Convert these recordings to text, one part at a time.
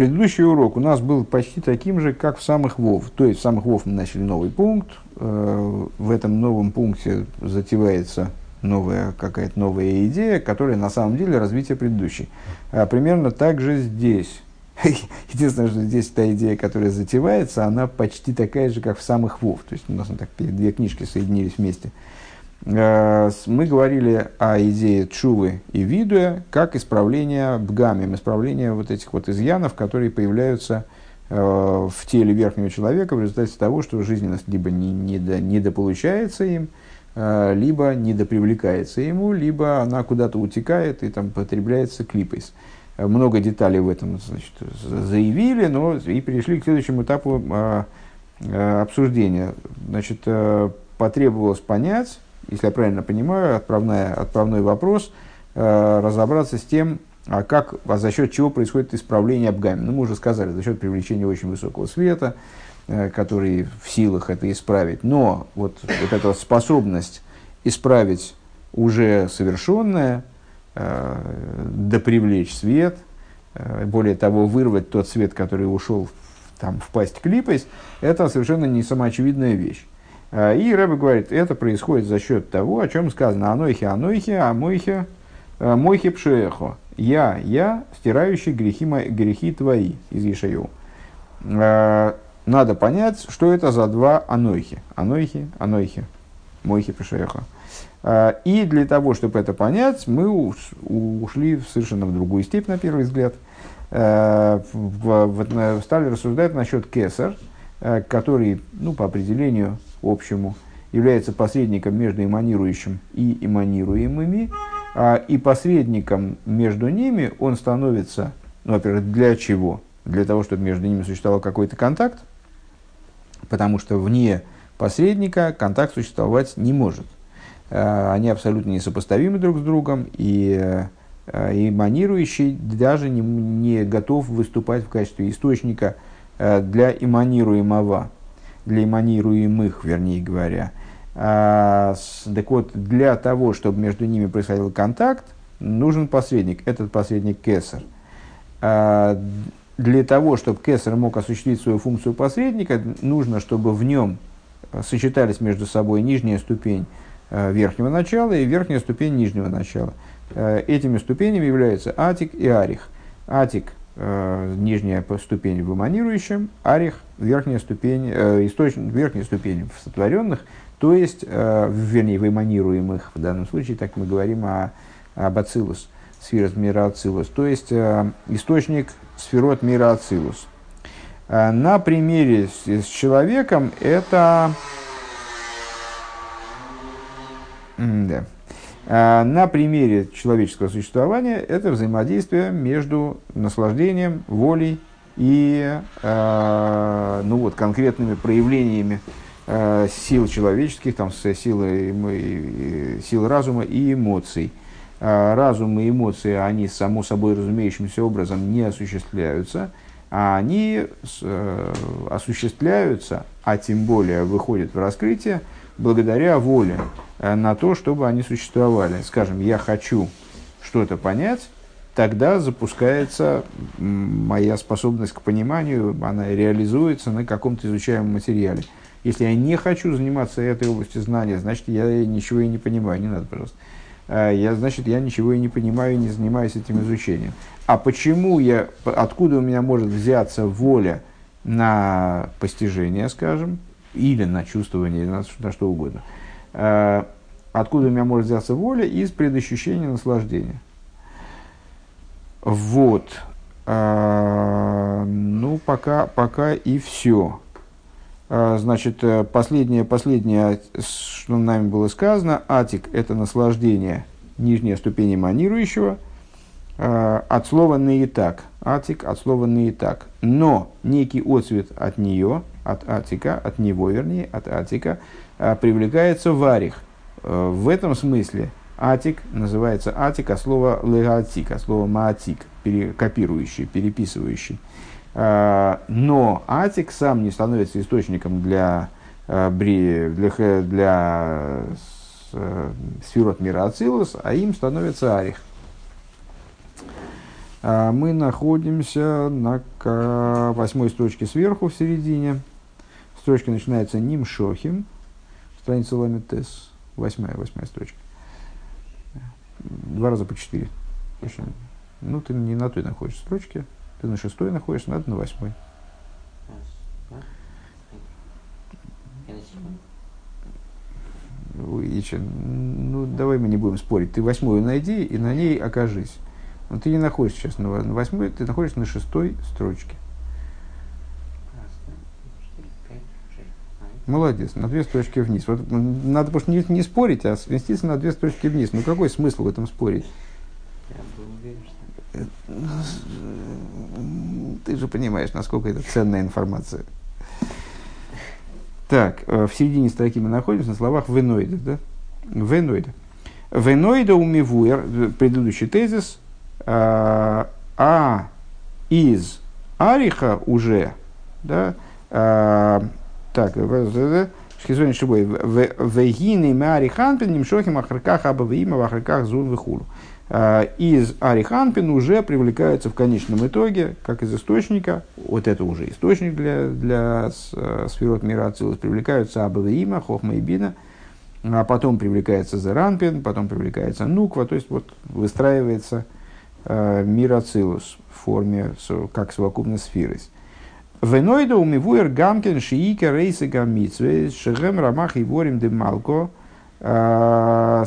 Предыдущий урок у нас был почти таким же, как в самых ВОВ. То есть в самых ВОВ мы начали новый пункт. Э, в этом новом пункте затевается новая какая-то новая идея, которая на самом деле развитие предыдущей. А примерно так же здесь. Единственное, что здесь та идея, которая затевается, она почти такая же, как в самых ВОВ. То есть у нас так две книжки соединились вместе. Мы говорили о идее Чувы и Видуя как исправление бгамим, исправление вот этих вот изъянов, которые появляются э, в теле верхнего человека в результате того, что жизненность либо не, не, до, недополучается им, э, либо недопривлекается ему, либо она куда-то утекает и там потребляется клипой. Много деталей в этом значит, заявили, но и перешли к следующему этапу обсуждения. Значит, потребовалось понять, если я правильно понимаю, отправная, отправной вопрос, э, разобраться с тем, а как, а за счет чего происходит исправление обгами. Ну, мы уже сказали, за счет привлечения очень высокого света, э, который в силах это исправить. Но вот, вот эта способность исправить уже совершенное, э, да привлечь свет, э, более того, вырвать тот свет, который ушел в, там, в пасть клипой, это совершенно не самоочевидная вещь. А, и Рэбе говорит, это происходит за счет того, о чем сказано «Анойхи, анойхи, а мойхи, а мойхи пшеехо». «Я, я, стирающий грехи, грехи твои» из Ишаю. А, надо понять, что это за два анойхи. Анойхи, анойхи, мойхи пшеехо. И для того, чтобы это понять, мы ушли в совершенно в другую степь, на первый взгляд. Стали рассуждать насчет кесар, который, ну, по определению, общему, является посредником между эманирующим и эманируемыми, а, и посредником между ними он становится, ну, во-первых, для чего? Для того, чтобы между ними существовал какой-то контакт, потому что вне посредника контакт существовать не может. А, они абсолютно несопоставимы друг с другом, и эманирующий даже не, не готов выступать в качестве источника а, для эманируемого для эманируемых, вернее говоря. А, так вот, для того, чтобы между ними происходил контакт, нужен посредник. Этот посредник кесар. А, для того, чтобы кесар мог осуществить свою функцию посредника, нужно, чтобы в нем сочетались между собой нижняя ступень а, верхнего начала и верхняя ступень нижнего начала. А, этими ступенями являются атик и арих. Атик э, нижняя ступень в эманирующем, арих – верхняя ступень, э, источник, верхняя ступень в сотворенных, то есть, э, вернее, в эманируемых, в данном случае, так мы говорим о, об ацилус, сферот мира ацилус, то есть, э, источник сферот мира ацилус. Э, на примере с, с человеком это... Да. А, на примере человеческого существования это взаимодействие между наслаждением, волей и э, ну вот, конкретными проявлениями э, сил человеческих, там, силы, сил разума и эмоций. Разум и эмоции, они само собой разумеющимся образом не осуществляются, а они э, осуществляются, а тем более выходят в раскрытие благодаря воле. Э, на то, чтобы они существовали. Скажем, я хочу что-то понять, тогда запускается моя способность к пониманию, она реализуется на каком-то изучаемом материале. Если я не хочу заниматься этой областью знания, значит, я ничего и не понимаю. Не надо, пожалуйста. Э, я, значит, я ничего и не понимаю, не занимаюсь этим изучением. А почему я, откуда у меня может взяться воля на постижение, скажем, или на чувствование, или на, на что угодно – Э, откуда у меня может взяться воля? Из предощущения наслаждения. Вот. А, ну, пока, пока и все. А, значит, э, последнее, последнее, что нами было сказано, атик – это наслаждение, нижняя ступень эманирующего, а, от слова «наитак». Атик от слова «наитак». Но некий отцвет от нее, от атика, от него, вернее, от атика – а, привлекается в арих. Э, в этом смысле атик называется атик от слова легатик, от слова маатик, копирующий, переписывающий. А, но атик сам не становится источником для, э, для, для э, сферот мира Ацилус, а им становится арих. А мы находимся на восьмой строчке сверху, в середине. Строчка начинается Ним Шохим, страница Ламетес, восьмая, восьмая строчка. Два раза по четыре. Ну, ты не на той находишься строчке, ты на шестой находишься, надо на восьмой. Ильича, ну давай мы не будем спорить. Ты восьмую найди и на ней окажись. Но ты не находишься сейчас на восьмой, ты находишься на шестой строчке. Молодец, на две строчки вниз. Вот надо просто не, не спорить, а сместиться на две строчки вниз. Ну какой смысл в этом спорить? Ты же понимаешь, насколько это ценная информация. Так, э, в середине строки мы находимся на словах «веноида». Да? «Веноида». «Веноида умивуэр» – предыдущий тезис. А, а из ариха уже, да, а, так, Шхизонин Шибой. Вегины мы ариханпин, немшохим ахарках абавиима в ахарках зун вихулу. Из Ариханпин уже привлекаются в конечном итоге, как из источника, вот это уже источник для, для э, сферот мира Ацилус, привлекаются Абавиима, Хохма и Бина, а потом привлекается Зеранпин, потом привлекается Нуква, то есть вот выстраивается э, мир Ацилус в форме, как совокупность сферы. Венойда умивуэр гамкин шиика рейсы гаммитсве шехем рамах и ворим демалко э,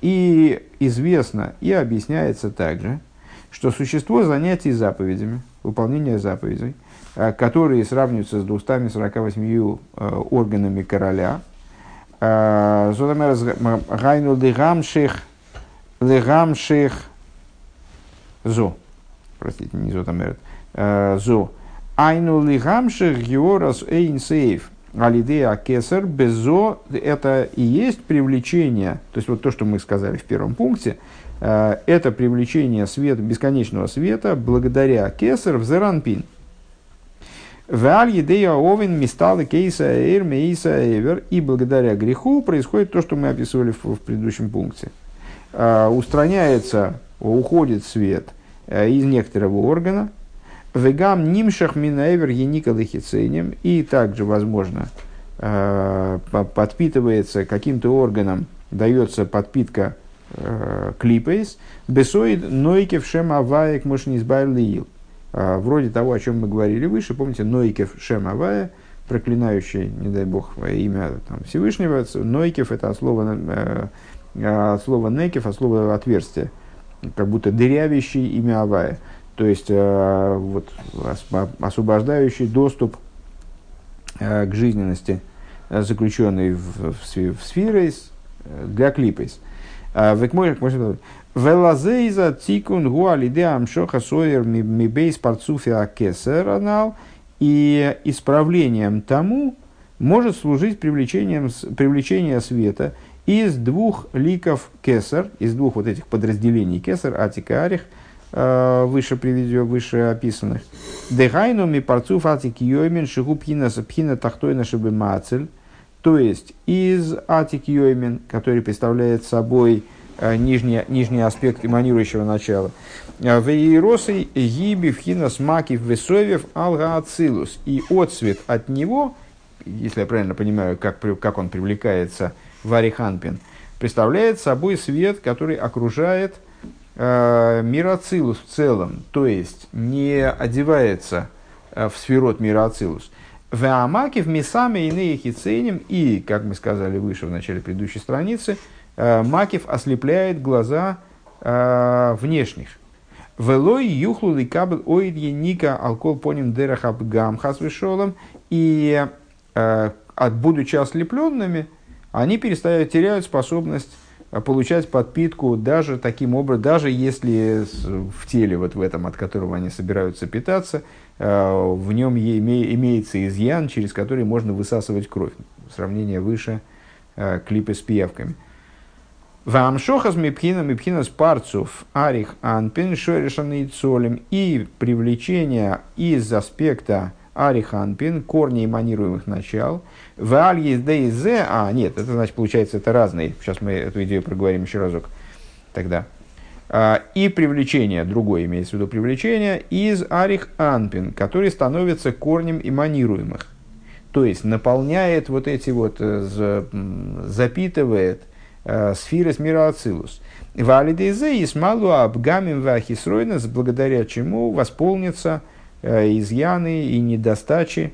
и известно и объясняется также, что существо занятий заповедями, выполнение заповедей, э, которые сравниваются с 248 э, органами короля, э, Гайну легамших легамших зо. Простите, не зотамерет. Зо. Айну легамших георас эйн сейф. Алидея Кесар, Безо, это и есть привлечение, то есть вот то, что мы сказали в первом пункте, э, это привлечение света, бесконечного света благодаря Кесар в Зеранпин. Валь едея овен мисталы кейса эйр мейса эвер. И благодаря греху происходит то, что мы описывали в, в предыдущем пункте. Э, устраняется, уходит свет э, из некоторого органа, Вегам нимшах минаевер еника лихиценем. И также, возможно, э, подпитывается каким-то органом, дается подпитка э, клипейс, бесоид нойкев шем аваек мошнизбайлиил. Э, вроде того, о чем мы говорили выше, помните, нойкев шем авая, проклинающий, не дай бог, имя там, Всевышнего. Нойкев это от слова, от слова некев, от слова отверстие, как будто дырявящий имя авая то есть э, вот, освобождающий доступ э, к жизненности, э, заключенный в, в, в сферейс для клипейс. Велазейза тикун гуалиде амшоха сойер мибейс парцуфиа кесер анал. И исправлением тому может служить привлечением, привлечение света из двух ликов кесар, из двух вот этих подразделений кесар, атика арих – Э, выше приведено, выше описанных. Дехайну ми парцу фатик йоймен шигу пхина пхина тахтойна шибы мацель. То есть из атик йоймен, который представляет собой э, нижний, нижний аспект эманирующего начала. Э, Вейросы гиби вхина смакив весовев алга ацилус. И отцвет от него, если я правильно понимаю, как, как он привлекается в Ариханпин, представляет собой свет, который окружает – э, мироцилус в целом, то есть не одевается э, в сферот мироцилус. В Амаке в Мисаме иные хиценим и, как мы сказали выше в начале предыдущей страницы, э, Макив ослепляет глаза э, внешних. Велой юхлу ликабл оид ника алкол поним дерахаб гам хасвишолом. И э, будучи ослепленными, они перестают, теряют способность а получать подпитку даже таким образом, даже если в теле, вот в этом, от которого они собираются питаться, э, в нем имеется изъян, через который можно высасывать кровь. Сравнение выше э, клипы с пиявками. Вамшохас мипхина мипхина с парцов арих анпин шорешаны цолем и привлечение из аспекта ариханпин, корни эманируемых начал, в аль езде а, нет, это значит, получается, это разные. Сейчас мы эту идею проговорим еще разок тогда. А, и привлечение, другое имеется в виду привлечение, из арих анпин, который становится корнем эманируемых. То есть наполняет вот эти вот, э, запитывает э, сферы с мира Ацилус. Валидейзе и смалу абгамим вахисройнес, благодаря чему восполнится э, изъяны и недостачи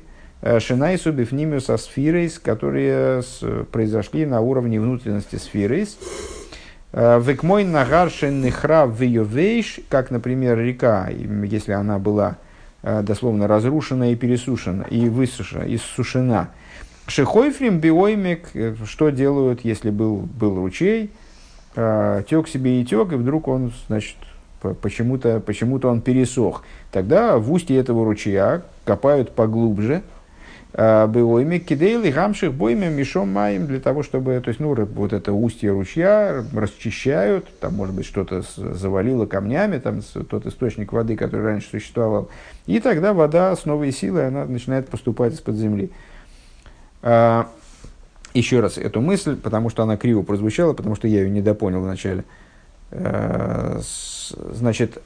Шинайсу бифнимиус асфирейс, которые произошли на уровне внутренности сфирейс, Э, Векмой нагаршен нехра вейовейш, как, например, река, если она была э, дословно разрушена и пересушена, и высушена, и сушена. Шехойфрим биоймик, э, что делают, если был, был ручей, тек себе и тек, и вдруг он, значит, почему-то почему он пересох. Тогда в устье этого ручья копают поглубже – Э, Бывойми кидейли гамших бойми мешом маем для того, чтобы, то есть, ну, вот это устье ручья расчищают, там, может быть, что-то завалило камнями, там, тот источник воды, который раньше существовал, и тогда вода с новой силой, она начинает поступать из-под земли. А, еще раз эту мысль, потому что она криво прозвучала, потому что я ее не допонял вначале. А, значит,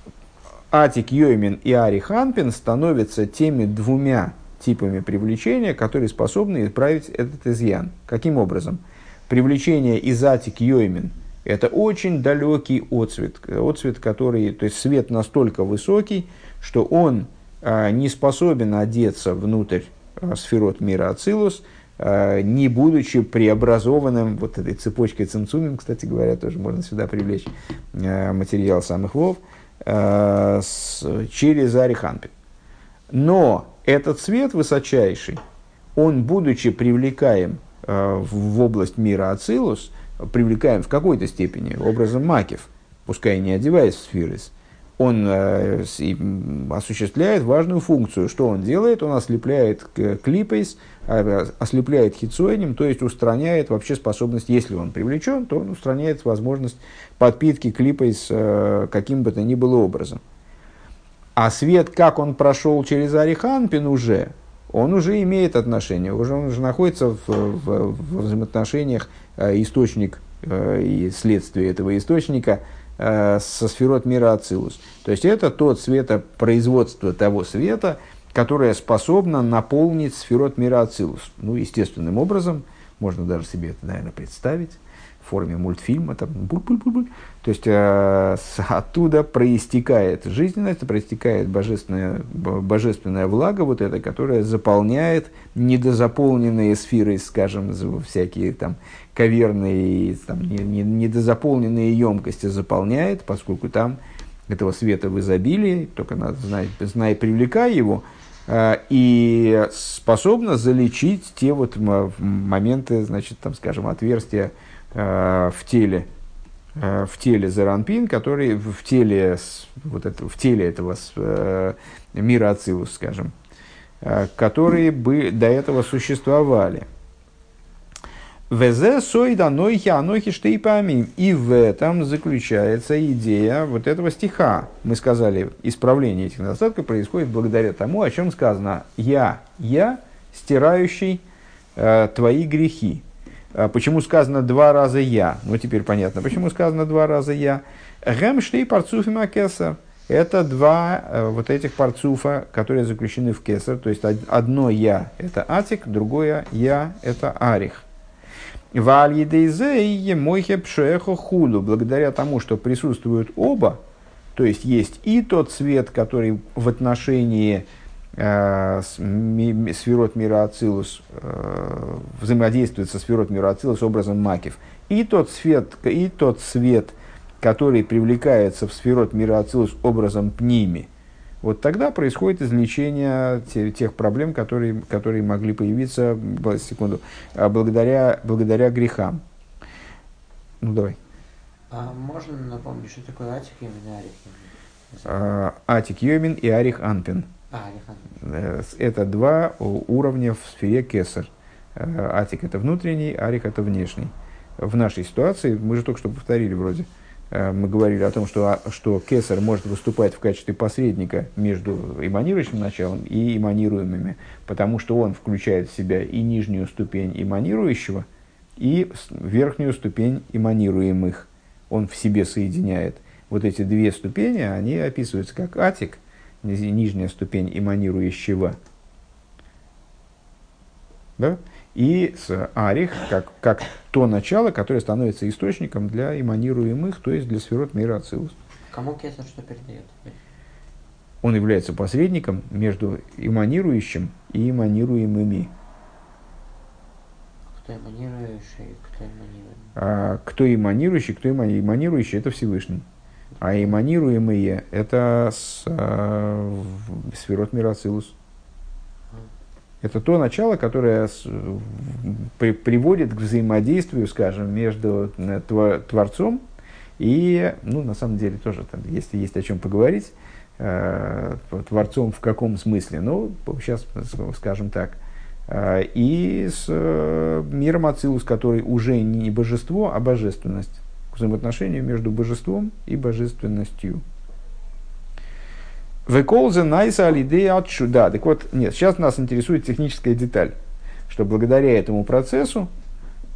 Атик Йоймин и Ари Ханпин становятся теми двумя типами привлечения, которые способны исправить этот изъян. Каким образом? Привлечение изатик йоймин – это очень далекий отцвет, отцвет, который, то есть свет настолько высокий, что он а, не способен одеться внутрь а, сферот мира Ацилус, а, не будучи преобразованным вот этой цепочкой цимцумим, кстати говоря, тоже можно сюда привлечь а, материал самых вов, а, с, через Ариханпин. Но этот свет высочайший, он, будучи привлекаем э, в область мира Ацилус, привлекаем в какой-то степени образом макев, пускай не одеваясь в сферис, он э, осуществляет важную функцию. Что он делает? Он ослепляет клипейс, э, ослепляет хитсоинем, то есть устраняет вообще способность, если он привлечен, то он устраняет возможность подпитки клипейс э, каким бы то ни было образом. А свет, как он прошел через Ариханпин уже, он уже имеет отношение, уже он уже находится в, в, в взаимоотношениях э, источник э, и следствие этого источника э, со сферот мира Ацилус. То есть это тот светопроизводство того света, которое способно наполнить сферот мира Ацилус. Ну, естественным образом, можно даже себе это, наверное, представить форме мультфильма, там, буль -буль -буль -буль. то есть э, с, оттуда проистекает жизненность, проистекает божественная, божественная влага, вот эта, которая заполняет недозаполненные сферы, скажем, всякие там каверные, там, недозаполненные емкости заполняет, поскольку там этого света в изобилии, только надо знать, знай, привлекай его, э, и способна залечить те вот моменты, значит, там, скажем, отверстия, в теле, э, в теле Заранпин, который в теле, вот это, в теле этого э, мира Ацилус, скажем, которые бы до этого существовали. Везе сойда нойхи анохи штейпамим. И в этом заключается идея вот этого стиха. Мы сказали, исправление этих недостатков происходит благодаря тому, о чем сказано «Я, я, стирающий э, твои грехи». А почему сказано два раза «я»? Ну, теперь понятно, почему сказано два раза «я». Гэм штей парцуфи макесар. Это два э, вот этих парцуфа, которые заключены в кесар. То есть одно «я» – это атик, другое «я» – это арих. Худу. Благодаря тому, что присутствуют оба, то есть есть и тот свет, который в отношении сферот мира Ацилус э, взаимодействует со сферот мира Ацилус образом макив. И тот, свет, и тот свет, который привлекается в сферот мира Ацилус образом пними, вот тогда происходит излечение тех проблем, которые, которые могли появиться, секунду, а благодаря, благодаря грехам. Ну, давай. А можно напомнить, что такое Атик, Йомин и Арих? А, Атик, Йомин и Арих Анпин. А, Э, это два уровня в сфере кесар. Э, атик это внутренний, арик это внешний. В нашей ситуации, мы же только что повторили вроде, э, мы говорили о том, что, а, что кесар может выступать в качестве посредника между эманирующим началом и эманируемыми, потому что он включает в себя и нижнюю ступень эманирующего, и верхнюю ступень эманируемых. Он в себе соединяет – вот эти две ступени, они описываются как атик, нижняя ступень эманирующего, да? и с арих, как, как то начало, которое становится источником для эманируемых, то есть для сферот мира Ацилус. Кому кесар что передает? Он является посредником между эманирующим и эманируемыми. Кто эманирующий, кто эманируемый? А, кто эманирующий, кто эмани- эманирующий, это Всевышний. А эманируемые – это с, в- сферот мира Ацилус. Это то начало, которое при- приводит к взаимодействию, скажем, между э, Творцом и, ну, на самом деле, тоже там, если есть о чем поговорить, э, Творцом в каком смысле, ну, сейчас скажем так, э, и с э, миром Ацилус, который уже не божество, а божественность, взаимоотношению между божеством и божественностью. Веколзе найса алидея отчу. Да, так вот, нет, сейчас нас интересует техническая деталь, что благодаря этому процессу,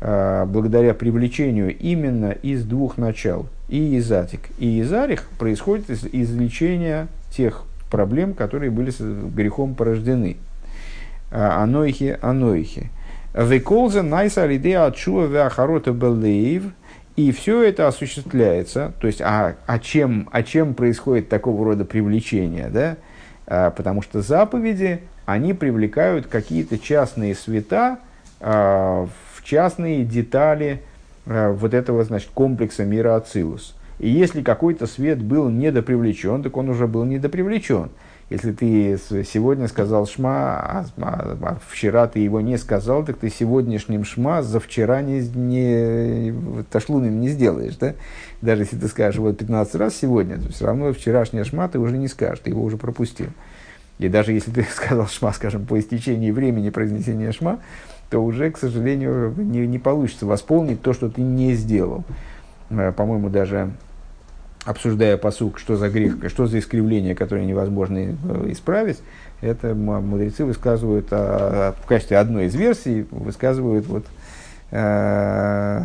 а, благодаря привлечению именно из двух начал, и из атик, и из арих, происходит из- излечение тех проблем, которые были с грехом порождены. А, Аноихи, аноихи. Веколзе найса алидея отчу веахарота белеев – и все это осуществляется, то есть, а, а, чем, а чем происходит такого рода привлечение, да? А, потому что заповеди, они привлекают какие-то частные света а, в частные детали а, вот этого, значит, комплекса мира Ацилус. И если какой-то свет был недопривлечен, так он уже был недопривлечен. Если ты сегодня сказал шма, а, а- а вчера ты его не сказал, так ты сегодняшним шма за вчера не, не ташлумим не сделаешь. Да? Даже если ты скажешь вот 15 раз сегодня, то все равно вчерашнее шма ты уже не скажешь, ты его уже пропустил. И даже если ты сказал шма, скажем, по истечении времени произнесения шма, то уже, к сожалению, не, не получится восполнить то, что ты не сделал. Э, По-моему, даже обсуждая посук, что за грех, что за искривление, которое невозможно э, исправить, это мудрецы высказывают а, в качестве одной из версий, высказывают вот, э,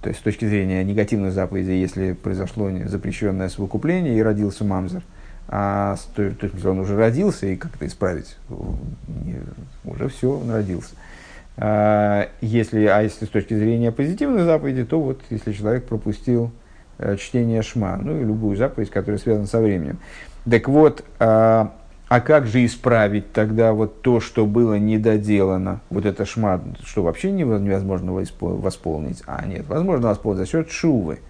то есть с точки зрения негативной заповеди, если произошло запрещенное совокупление и родился мамзер, а с то есть он уже родился и как это исправить, уже все, он родился. А, если, а если с точки зрения позитивной заповеди, то вот если человек пропустил чтение шма, ну и любую заповедь, которая связана со временем. Так вот, а, а как же исправить тогда вот то, что было недоделано, вот это шма, что вообще нево- невозможно воспо- восполнить? А нет, возможно восполнить за счет шувы.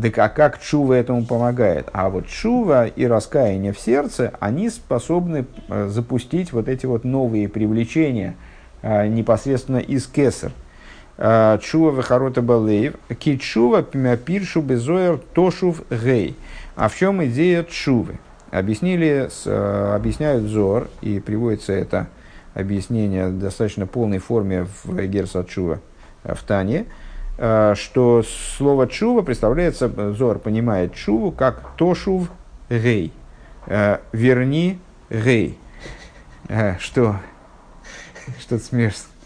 Так а как чува этому помогает? А вот чува и раскаяние в сердце, они способны э, запустить вот эти вот новые привлечения э, непосредственно из кесар. Чува вехарота балеев, ки чува пиршу безоер тошув гей. А в чем идея чувы? Объяснили, э, объясняют Зор, и приводится это объяснение в достаточно полной форме в Герса Чува э, в Тане, э, что слово чува представляется, Зор понимает чуву как тошув гей. Верни гей. Что? Что ты смеешься?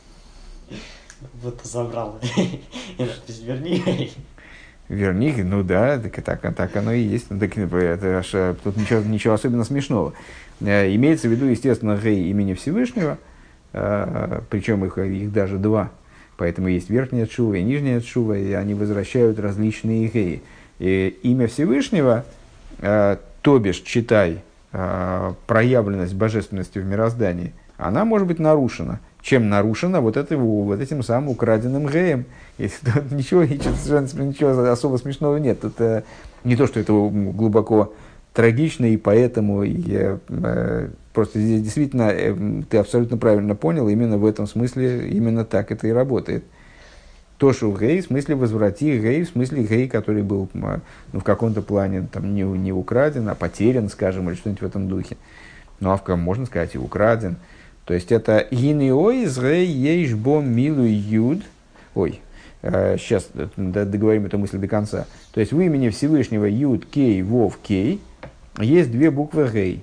Вот забрал. Верни. Верни, ну да, так, так, так оно и есть. Ну, Так, это, аж, э, тут ничего, ничего особенно смешного. Э, Имеется в виду, естественно, Гей имени Всевышнего, э, причем их, их даже два. Поэтому есть верхняя чува и нижняя чува, и они возвращают различные геи. И имя Всевышнего, то бишь, читай, проявленность божественности в мироздании, она может быть нарушена. Чем нарушена вот, это, вот этим самым украденным геем. Если тут ничего, ничего, ничего особо смешного нет. Тут э, не то, что это глубоко трагично, и поэтому я, э, просто здесь действительно э, ты абсолютно правильно понял, именно в этом смысле, именно так это и работает. То, что гей, в смысле возврати гей, в смысле гей, который был м, ну, в каком-то плане там, не, не украден, а потерян, скажем, или что-нибудь в этом духе. Ну, а в можно сказать и украден. То есть это гинеой из гей ейш бом милу юд. Ой, э, сейчас договорим эту мысль до конца. То есть в имени Всевышнего Юд, Кей, Вов, Кей есть две буквы Гей.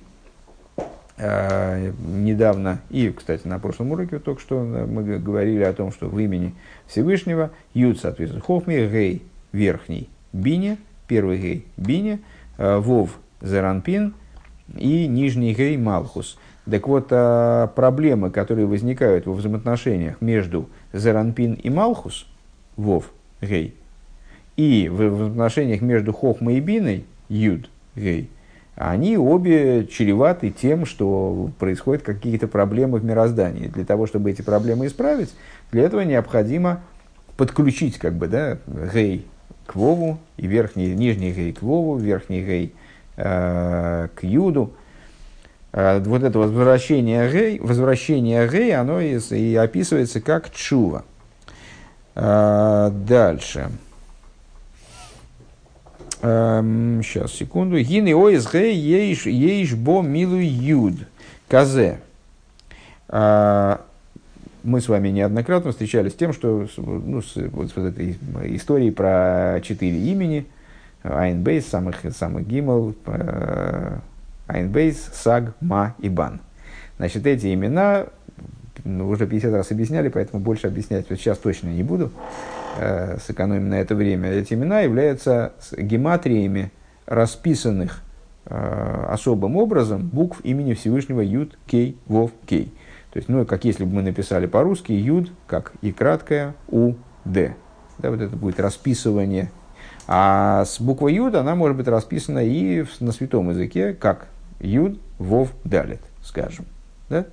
Э, недавно, и, кстати, на прошлом уроке только что мы г- говорили о том, что в имени Всевышнего Юд, соответственно, Хохми, Гей, верхний, Бине, первый гей бине, э, вов зеранпин и нижний гей малхус. Так вот, э, проблемы, которые возникают во взаимоотношениях между зеранпин и малхус, вов гей, и в взаимоотношениях между хохмой и биной, юд гей, они обе чреваты тем, что происходят какие-то проблемы в мироздании. Для того, чтобы эти проблемы исправить, для этого необходимо подключить как бы, да, гей к вову, и верхний, нижний гей к вову, верхний гей э, к юду. Э, вот это возвращение гей, возвращение гей, оно и, и описывается как чува. Э, дальше. Эм, сейчас, секунду. Гины оис гей ейш, ейш бо милу юд. Казе. Э, мы с вами неоднократно встречались с тем, что ну, с, вот, с вот этой историей про четыре имени, Айнбейс, самых, самых Гимл, э, Айнбейс, Саг, Ма и Бан. Значит, эти имена ну, уже 50 раз объясняли, поэтому больше объяснять вот сейчас точно не буду, э, сэкономим на это время. Эти имена являются гематриями расписанных э, особым образом букв имени Всевышнего Юд, Кей, Вов, Кей. То есть, ну, как если бы мы написали по-русски юд, как и краткое у, д. Да, вот это будет расписывание. А с буквой юд она может быть расписана и на святом языке, как юд, вов, далит, скажем. Да?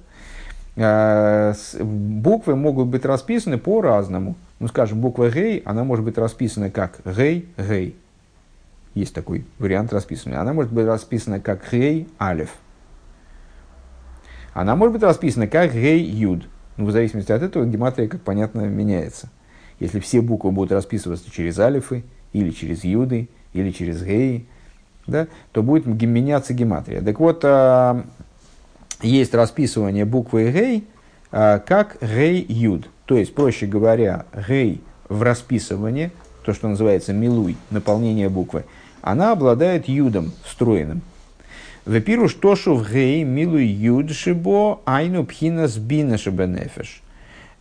А, буквы могут быть расписаны по-разному. Ну, скажем, буква гей, она может быть расписана как гей, гей. Есть такой вариант расписания. Она может быть расписана как гей, алиф она может быть расписана как гей юд. Ну, в зависимости от этого гематрия, как понятно, меняется. Если все буквы будут расписываться через алифы, или через юды, или через геи, да, то будет меняться гематрия. Так вот, а, есть расписывание буквы гей а, как гей юд. То есть, проще говоря, гей в расписывании, то, что называется милуй, наполнение буквы, она обладает юдом встроенным. Вепируш тошу в гей милу юд шибо айну пхина сбина шибенефеш.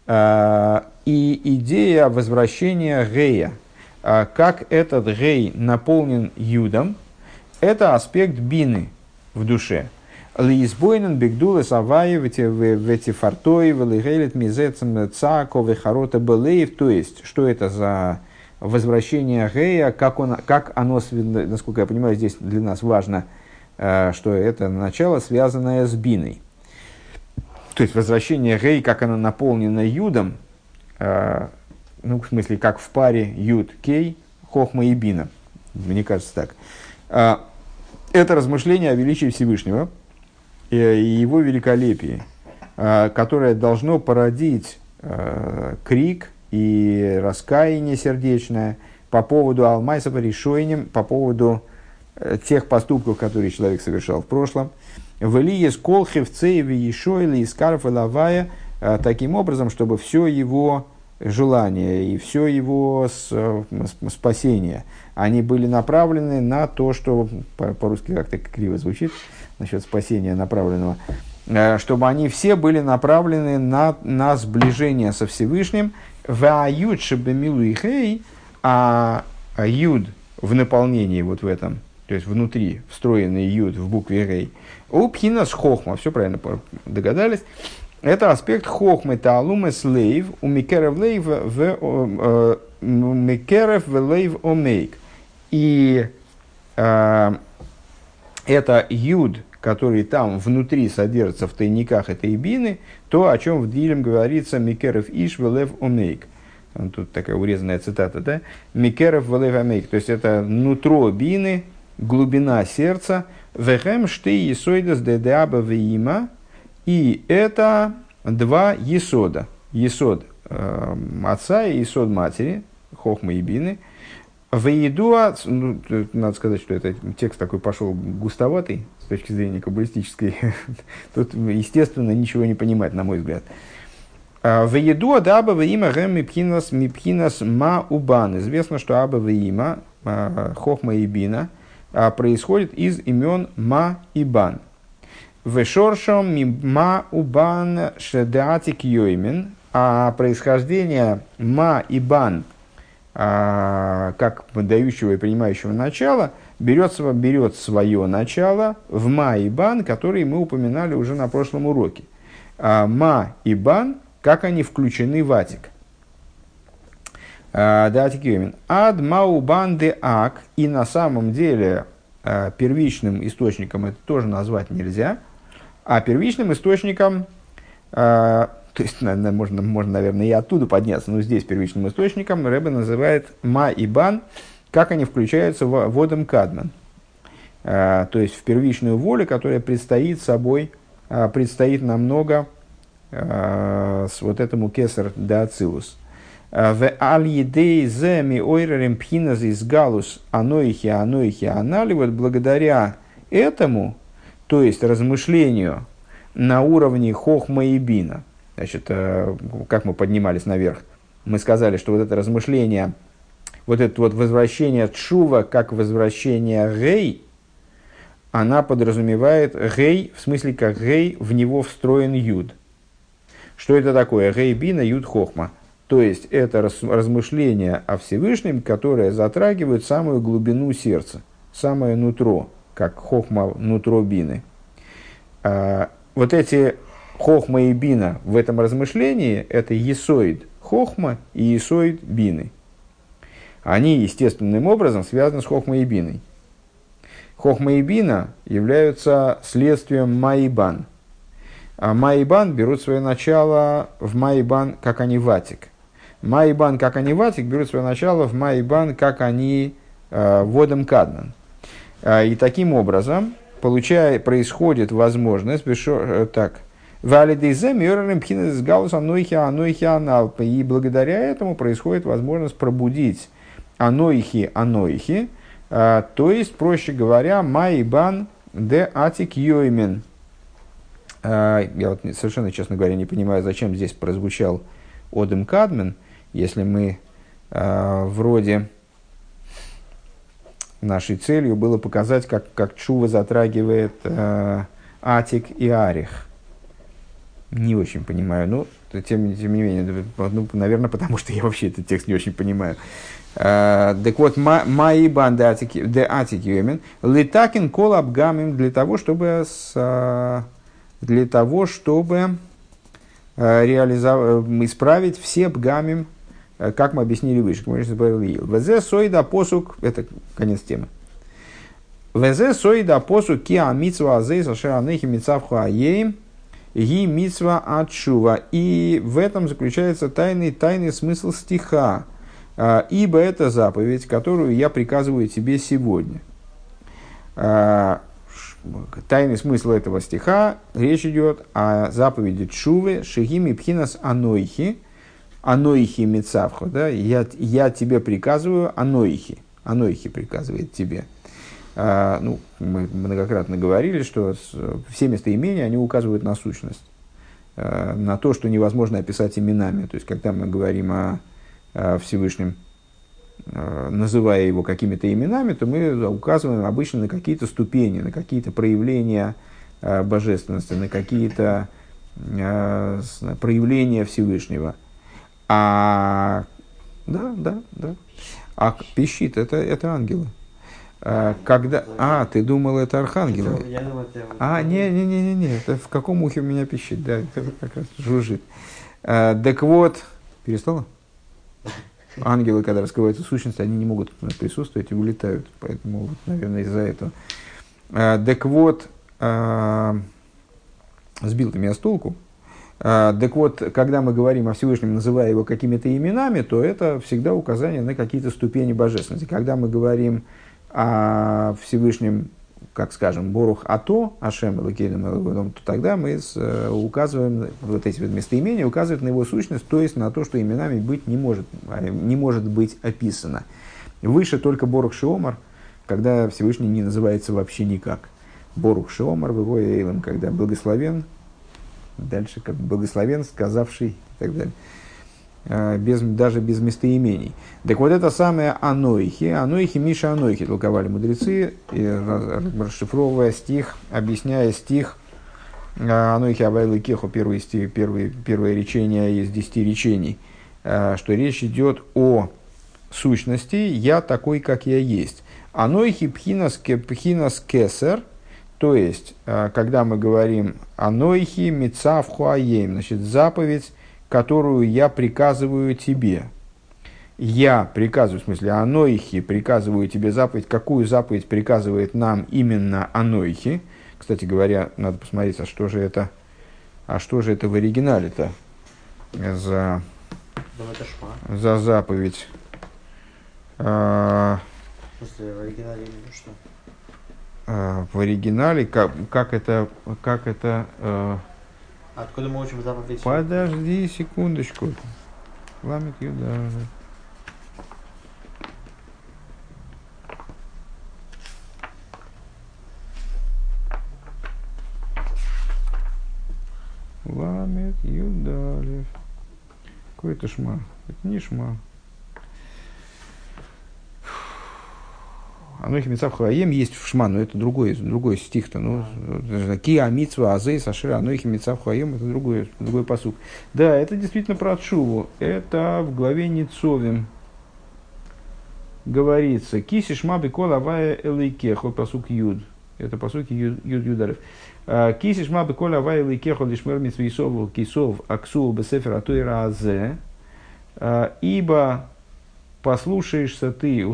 А, и идея возвращения гея, как этот гей наполнен юдом, это аспект бины в душе. Лизбойнен бигдулы саваи в эти фартой, велигелит мизецем цако, вехарота белеев. То есть, что это за возвращение гея, как, он, как оно, насколько я понимаю, здесь для нас важно – Э, что это начало, связанное с биной. То есть возвращение гей, как оно наполнено юдом, э, ну, в смысле, как в паре юд кей, хохма и бина. Мне кажется так. Это размышление о величии Всевышнего и его великолепии, которое должно породить крик и раскаяние сердечное по поводу Алмайсова решением, по поводу Э, тех поступков, которые человек совершал в прошлом. В Илье Сколхев, Цееве, Ешойли, Искарф и Лавая, э, таким образом, чтобы все его желания и все его э, спасение, они были направлены на то, что по-русски как-то криво звучит, насчет спасения направленного, чтобы они все были направлены на, на сближение со Всевышним, в аюд шебемилу и хей, а юд в наполнении вот в этом то есть внутри встроенный юд в букве рей, у пхинас хохма, все правильно догадались, это аспект хохмы таалумы слейв у микерев лейв в э, микерев в лейв омейк. И э, это юд, который там внутри содержится в тайниках этой бины, то, о чем в Дилем говорится Микеров Иш Велев Омейк. Тут такая урезанная цитата, да? Микеров Велев Омейк. То есть это нутро бины, глубина сердца, вехем шты есойдас дедеаба веима, и это два есода. Есод э, отца и есод матери, хохма и бины. Веидуа, ну, надо сказать, что это текст такой пошел густоватый с точки зрения каббалистической. Тут, естественно, ничего не понимать, на мой взгляд. А, Вееду адаба веима гэм мипхинас мипхинас ма убан. Известно, что аба веима, а, хохма и бина – а, происходит из имен Ма и Бан. Вешоршом Ма Убан Шедеатик Йоймин, а происхождение Ма и Бан а, как дающего и принимающего начала, берет, берет свое начало в ма и бан, которые мы упоминали уже на прошлом уроке. А, ма и бан, как они включены в атик. А, да, Ад мау бан де ак. И на самом деле первичным источником это тоже назвать нельзя. А первичным источником то есть, можно, можно, наверное, и оттуда подняться, но здесь первичным источником Рэбе называет ма и бан, как они включаются в водом кадман. А, то есть в первичную волю, которая предстоит собой, а, предстоит намного с вот этому кесар де ацилус. В аль едей земи ойререм пхиназ из галус аноихи аноихи анали, вот благодаря этому, то есть размышлению на уровне хохма и бина – Значит, э, как мы поднимались наверх, мы сказали, что вот это размышление, вот это вот возвращение Чува как возвращение Гей, она подразумевает Гей, в смысле как Гей, в него встроен Юд. Что это такое? Гей Бина, Юд Хохма. То есть это размышление о Всевышнем, которое затрагивает самую глубину сердца, самое нутро, как Хохма нутро Бины. А, вот эти Хохма и бина в этом размышлении – это есоид хохма и есоид бины. Они естественным образом связаны с хохмой и биной. Хохма и бина являются следствием майбан. А майбан берут свое начало в майбан, как они ватик. Майбан, как они ватик, берут свое начало в майбан, как они э, водом кадман. Э, и таким образом получая, происходит возможность, э, так. И благодаря этому происходит возможность пробудить анойхи анойхи, а, то есть, проще говоря, майбан де атик йоймен. А, я вот совершенно, честно говоря, не понимаю, зачем здесь прозвучал Одем Кадмен, если мы а, вроде нашей целью было показать, как, как Чува затрагивает Атик и Арих не очень понимаю. Ну, тем, тем не менее, ну, наверное, потому что я вообще этот текст не очень понимаю. Uh, так вот, мои банды де атикиумен, литакин кол абгамим для того, чтобы с, для того, чтобы uh, реализовать, исправить все бгамим, как мы объяснили выше, как мы говорили. Везе сойда посук, это конец темы. Везе сойда посук киа митсва азей сашера нехи митсавху аеем, Ги митсва отшува. И в этом заключается тайный, тайный смысл стиха. А, Ибо это заповедь, которую я приказываю тебе сегодня. А, тайный смысл этого стиха, речь идет о заповеди Чувы, Шигими Пхинас Анойхи, Анойхи Мицавхо, да, я, я тебе приказываю Анойхи, Анойхи приказывает тебе. А, ну, мы многократно говорили, что все местоимения, они указывают на сущность, а, на то, что невозможно описать именами. То есть, когда мы говорим о, о Всевышнем, а, называя его какими-то именами, то мы указываем обычно на какие-то ступени, на какие-то проявления божественности, на какие-то проявления Всевышнего. А, да, да, да. А пищит это, это ангелы. А, когда... А, ты думал, это архангелы? А, не-не-не-не, это в каком ухе у меня пищит, да, это как раз жужжит. А, так вот, перестала? Ангелы, когда раскрываются сущности, они не могут присутствовать и улетают, поэтому, вот, наверное, из-за этого. А, так вот, а, сбил ты меня с толку. А, так вот, когда мы говорим о Всевышнем, называя его какими-то именами, то это всегда указание на какие-то ступени божественности. Когда мы говорим о Всевышнем, как скажем, Борух Ато, Ашем Элакейдам то тогда мы э, указываем, вот эти вот местоимения указывают на его сущность, то есть на то, что именами быть не может, а, не может быть описано. Выше только Борух Шиомар, когда Всевышний не называется вообще никак. Борух Шиомар, в его когда благословен, дальше как благословен, сказавший и так далее. Э, без, даже без местоимений. Так вот это самое анойхи, анойхи Миша анойхи толковали мудрецы, расшифровывая стих, объясняя стих э, анойхи Авайлы Кеху, первый стих, первый, первое речение из десяти речений, э, что речь идет о сущности я такой, как я есть. Анойхи пхинас, пхинас кесер, то есть, э, когда мы говорим анойхи мицав хуаем, значит, заповедь, которую я приказываю тебе. Я приказываю, в смысле, анойхи, приказываю тебе заповедь. Какую заповедь приказывает нам именно анойхи? Кстати говоря, надо посмотреть, а что же это, а что же это в оригинале-то за, за заповедь? А, в смысле, в оригинале именно что? А, в оригинале, как, как это, как это... А, Откуда мы учим заповедь? Подожди секундочку. Ламит Юда. Ламет Юдалев. Какой это шма? Это не шма. Анохи Мицав Хараем есть в Шма, но это другой, другой стих-то. Ну, Киа Мицва Азей Сашира Анохи Мицав Хараем это другой, другой посук. Да, это действительно про Чуву. Это в главе Ницовим говорится. Киси Шма Бекол Авая Элейкехо, посук Юд. Это посуки Юд Юдарев. «А, Киси Шма Бекол Авая Элейкехо Лишмер Митвейсов Кисов Аксу Бесефер Атуира Азе. «А, ибо послушаешься ты,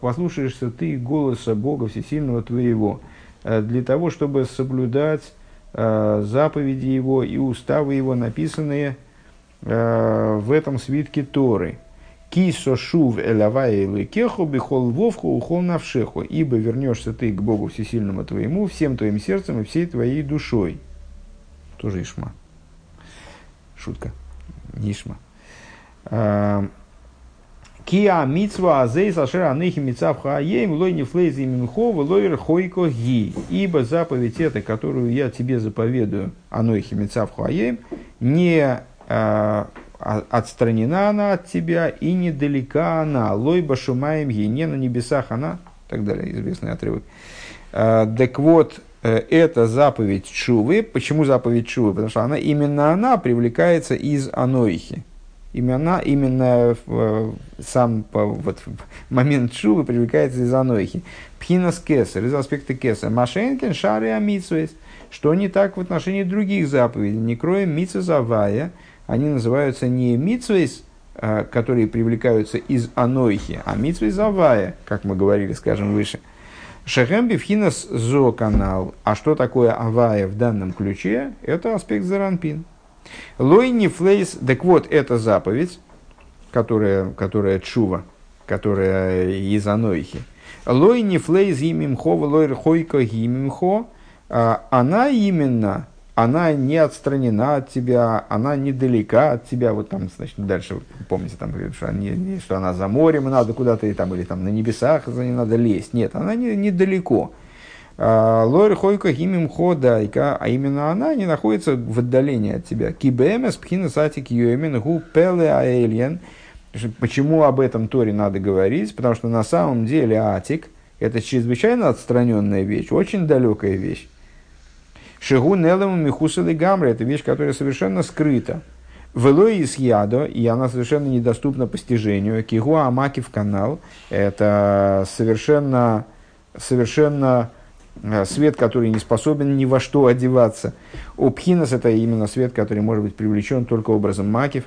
послушаешься ты голоса Бога Всесильного твоего, э, для того, чтобы соблюдать э, заповеди Его и уставы Его, написанные э, в этом свитке Торы. Кисо шув элавай кеху бихол вовху ухол навшеху, ибо вернешься ты к Богу Всесильному твоему всем твоим сердцем и всей твоей душой. Тоже Ишма. Шутка. Не Ишма. Киа мицва азей сашер анехи мицав хаем лой не флейзи минхо лойр хойко ги. Ибо заповедь эта, которую я тебе заповедую, анохи мицав хаем, не э, отстранена она от тебя и недалека она. Лой башумаем ги, не на небесах она. Так далее, известный отрывок. Э, так вот, э, это заповедь Чувы. Почему заповедь Чувы? Потому что она, именно она привлекается из Анойхи. Именно, именно в, сам по, вот, момент шувы привлекается из анойхи. Пхинас кесар, из аспекта кесар. Машенкин шары амитсуэс. Что не так в отношении других заповедей. Не кроем митсу завая. Они называются не митсуэс, а, которые привлекаются из анойхи, а митсуэс завая, как мы говорили, скажем, выше. Шехемби вхинас зо канал. А что такое авая в данном ключе? Это аспект заранпин. Лойни флейс, так вот, это заповедь, которая, которая чува, которая из анойхи. Лойни флейс имимхо, лойр хойко гимимхо, а, она именно, она не отстранена от тебя, она недалека от тебя. Вот там, значит, дальше, помните, там, что, они, что она за морем, надо куда-то, и там, или там на небесах за ней надо лезть. Нет, она не, недалеко. А, Лори хойка химим ходайка, а именно она не находится в отдалении от тебя. Кибемес пхина сатик юэмин гу пеле аэльен. Почему об этом Торе надо говорить? Потому что на самом деле атик – это чрезвычайно отстраненная вещь, очень далекая вещь. Шигу нелему михусали гамры – это вещь, которая совершенно скрыта. Велой из ядо, и она совершенно недоступна постижению. Кигу амаки в канал – это совершенно, совершенно свет, который не способен ни во что одеваться. Обхинас – это именно свет, который может быть привлечен только образом макив.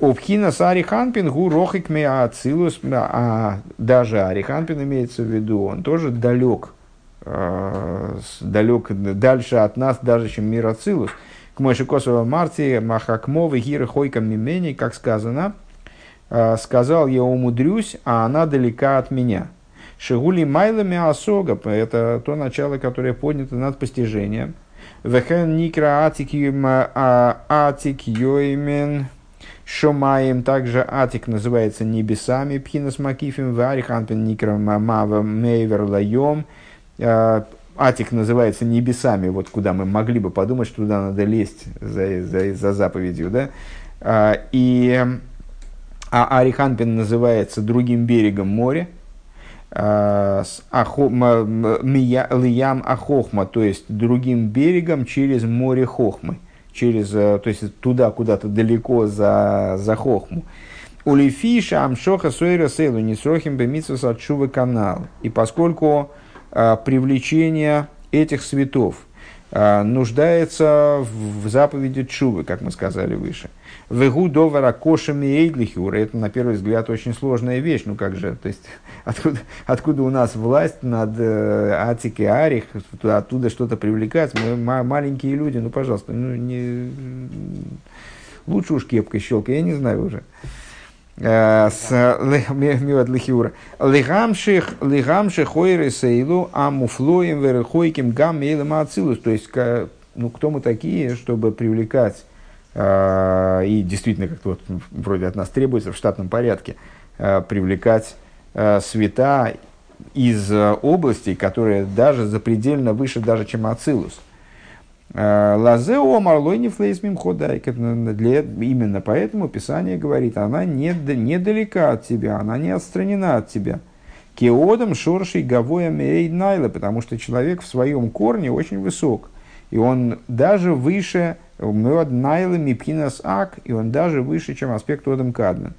Обхинас ариханпин гу рохик ацилус, а даже ариханпин имеется в виду, он тоже далек, э, далек дальше от нас, даже чем мир ацилус. К Мойши Косова Марти Махакмовы Гира Хойка Мимени, как сказано, э, сказал я умудрюсь, а она далека от меня. Шигули майлами асога, это то начало, которое поднято над постижением. Вехен никра атик йоймен шомаем, также атик называется небесами, пхинас макифим, вариханпен никра мава мейвер лайом. А, атик называется небесами, вот куда мы могли бы подумать, что туда надо лезть за, за, за заповедью, да. А, и а Ариханпин называется другим берегом моря, Э, Лиям Ахохма, то есть другим берегом через море Хохмы, через, э, то есть туда куда-то далеко за, за Хохму. Улифиша амшоха сойра сейлу несрохим бемитсус отшува канал. И поскольку а, привлечение этих светов а, нуждается в заповеди Чувы, как мы сказали выше. Вегу довара кошами эйдлихюра. Это, на первый взгляд, очень сложная вещь. Ну как же, то есть, откуда, откуда у нас власть над э, Атик и Арих, оттуда что-то привлекать? Мы маленькие люди, ну, пожалуйста, ну, не, лучше уж кепкой щелкай, я не знаю уже. Э, с миот лихиура. Лигамших, лигамших ойры сейлу, а муфлоем верхойким гам ацилус. То есть, ну, кто мы такие, чтобы привлекать, э, и действительно, как вот вроде от нас требуется в штатном порядке, э, привлекать света из областей, которые даже запредельно выше даже, чем Ацилус. Лазео марлой флейс мимходайк. Именно поэтому Писание говорит, она не, недалека от тебя, она не отстранена от тебя. Кеодом шоршей гавоя найла, потому что человек в своем корне очень высок. И он даже выше мед найла мипхинас ак, и он даже выше, чем аспект одам кадмен.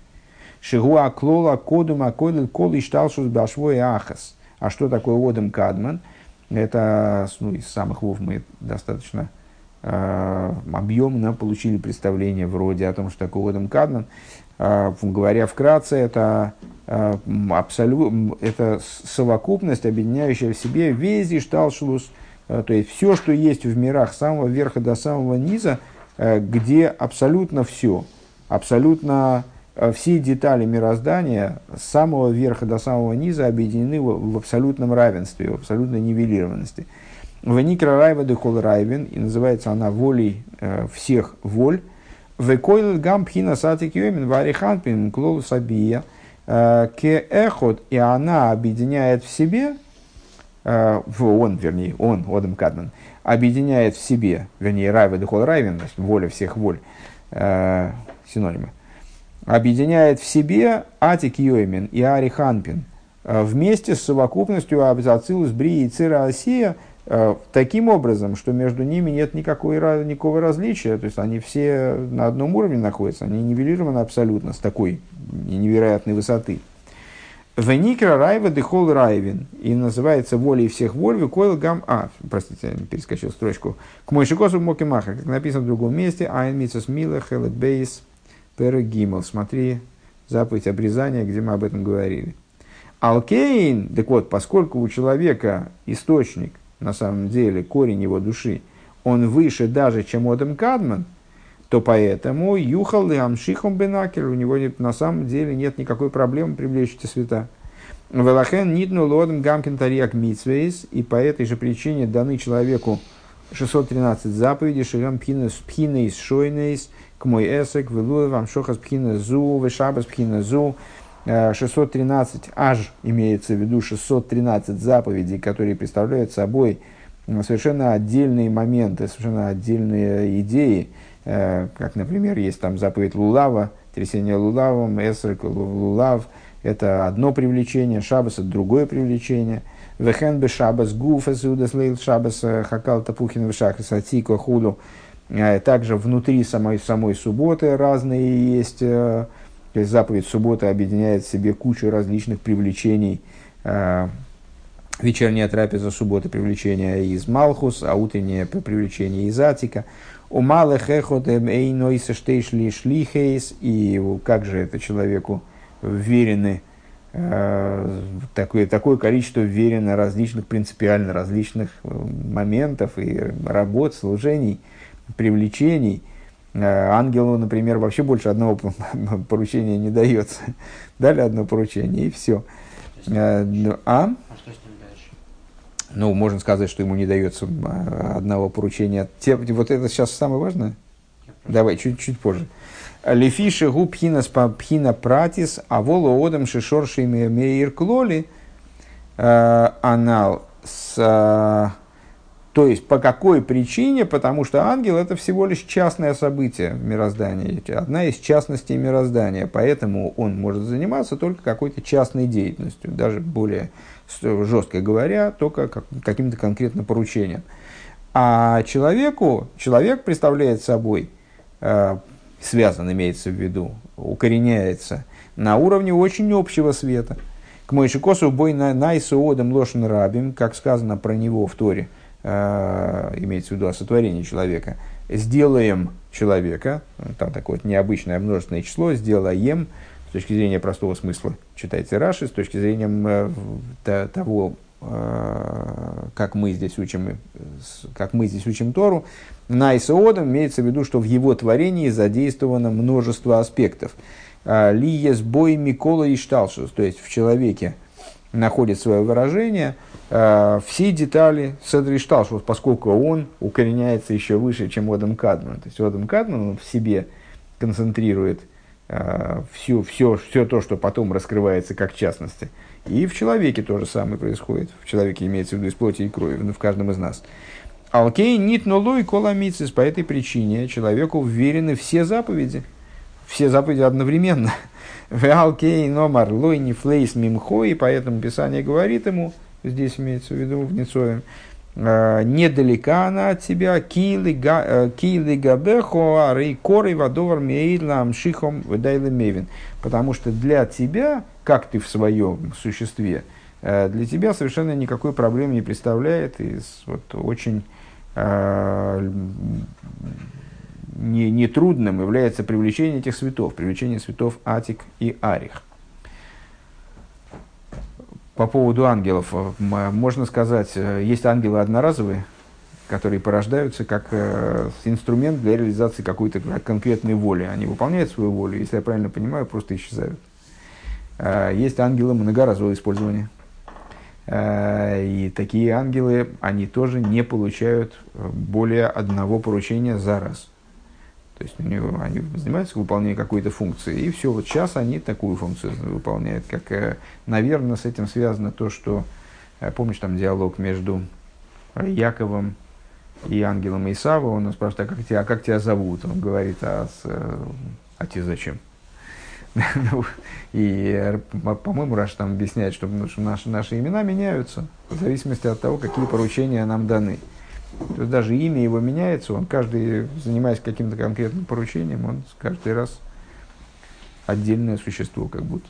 Шигуа клола кодум акойлил кол и шталшус башвой ахас. А что такое одам кадман? Это ну, из самых вов мы достаточно э, объемно получили представление вроде о том, что такое Одам Кадман. Э, говоря вкратце, это, э, абсолют, это совокупность, объединяющая в себе весь Ишталшулус, э, то есть все, что есть в мирах с самого верха до самого низа, э, где абсолютно все, абсолютно Э, все детали мироздания с самого верха до самого низа объединены в, абсолютном равенстве, в абсолютной нивелированности. Веникра райва дехол райвен, и называется она волей э, всех воль. Векойл гам пхина сатик йомин вариханпин клол сабия э, ке эхот, и она объединяет в себе, э, он, вернее, он, Одам Кадман, объединяет в себе, вернее, райва дехол райвен, воля всех воль, э, синонимы, объединяет в себе Атик Йоймин и Ари Ханпин э, вместе с совокупностью Абзацилус, Бри и Цира Осия э, таким образом, что между ними нет никакой, никакого различия, то есть они все на одном уровне находятся, они нивелированы абсолютно с такой невероятной высоты. Веникра райва дехол райвин. И называется волей всех воль выкоил гам... А, простите, я перескочил строчку. К мойшикосу мокимаха, как написано в другом месте. Айн митсус мила хелет бейс Перегимл. Смотри заповедь обрезания, где мы об этом говорили. Алкейн, так вот, поскольку у человека источник, на самом деле, корень его души, он выше даже, чем Одам Кадман, то поэтому Юхал и Амшихом Бенакер, у него нет, на самом деле нет никакой проблемы привлечь эти света. Велахен нитну лодом гамкин митсвейс, и по этой же причине даны человеку 613 заповедей, шигам пхинейс шойнейс, к мой эсек, вилуэ вам шохас пхина зу, вешабас пхина зу. 613 э, аж имеется в виду 613 заповедей, которые представляют собой совершенно отдельные моменты, совершенно отдельные идеи, как, например, есть там заповедь Лулава, трясение Лулавом, Эсрек, Лулав, это одно привлечение, Шабас – это другое привлечение. Вехен бы Шабас Гуф, Эсудас Шабас э, Хакал Тапухин Вешахас Атико Худу – а, также внутри самой, самой субботы разные есть. Э, то есть заповедь субботы объединяет в себе кучу различных привлечений. Вечерняя трапеза субботы привлечение из Малхус, а утреннее привлечение из Атика. У малых эхот эйной штейшли шлихейс. И как же это человеку верены э, такое, такое количество верено различных, принципиально различных э, моментов и работ, служений – привлечений. Э, ангелу, например, вообще больше одного поручения не дается. Дали одно поручение, и все. Э, а? а что с ним дальше? Ну, можно сказать, что ему не дается а, одного поручения. Те, вот это сейчас самое важное? Давай, чуть-чуть позже. Лефиши гу пхина пхина пратис, а воло одам шишорши меир клоли э, анал с то есть, по какой причине? Потому что ангел – это всего лишь частное событие мироздания, одна из частностей мироздания. Поэтому он может заниматься только какой-то частной деятельностью, даже более жестко говоря, только каким-то конкретным поручением. А человеку, человек представляет собой, э, связан имеется в виду, укореняется – на уровне очень общего света. К Мойшикосу бой на найсоодом лошен рабим, как сказано про него в Торе, э, имеется в виду о сотворении человека, сделаем человека, там такое необычное множественное число, сделаем, с точки зрения простого смысла, читайте Раши, с точки зрения э, того, э, как мы здесь учим, как мы здесь учим Тору, на Исаодом имеется в виду, что в его творении задействовано множество аспектов. Лиес бой Микола и Шталшус, то есть в человеке находит свое выражение все детали Седри Шталшус, поскольку он укореняется еще выше, чем Одам Кадман. То есть Одам Кадман в себе концентрирует все, все, все то, что потом раскрывается как частности. И в человеке то же самое происходит. В человеке имеется в виду из плоти и крови, ну, в каждом из нас. Алкей нит нулой коламицис. По этой причине человеку вверены все заповеди. Все заповеди одновременно. Алкей номар лой не флейс мимхо. И поэтому Писание говорит ему, здесь имеется в виду в Ницове, «Э, недалека она от тебя, кили э, габехо, арей коры вадовар мейлам шихом мевин. Потому что для тебя, как ты в своем существе, э, для тебя совершенно никакой проблемы не представляет. И вот очень Э, не, не трудным является привлечение этих цветов, привлечение цветов Атик и Арих. По поводу ангелов, э, можно сказать, э, есть ангелы одноразовые, которые порождаются как инструмент для реализации какой-то конкретной воли. Они выполняют свою волю, если я правильно понимаю, просто исчезают. Есть ангелы многоразового использования – Э, и такие ангелы, они тоже не получают э, более одного поручения за раз. То есть у него, они занимаются выполнением какой-то функции, и все, вот сейчас они такую функцию выполняют. Как, э, наверное, с этим связано то, что, помнишь, там диалог между Яковом и ангелом Исава, он спрашивает, а как тебя, а как тебя зовут? Он говорит, а, с, а тебе зачем? Ну, и, э, по-моему, Раш там объясняет, что, ну, что наши, наши имена меняются в зависимости от того, какие поручения нам даны. То есть даже имя его меняется, он каждый, занимаясь каким-то конкретным поручением, он каждый раз отдельное существо как будто.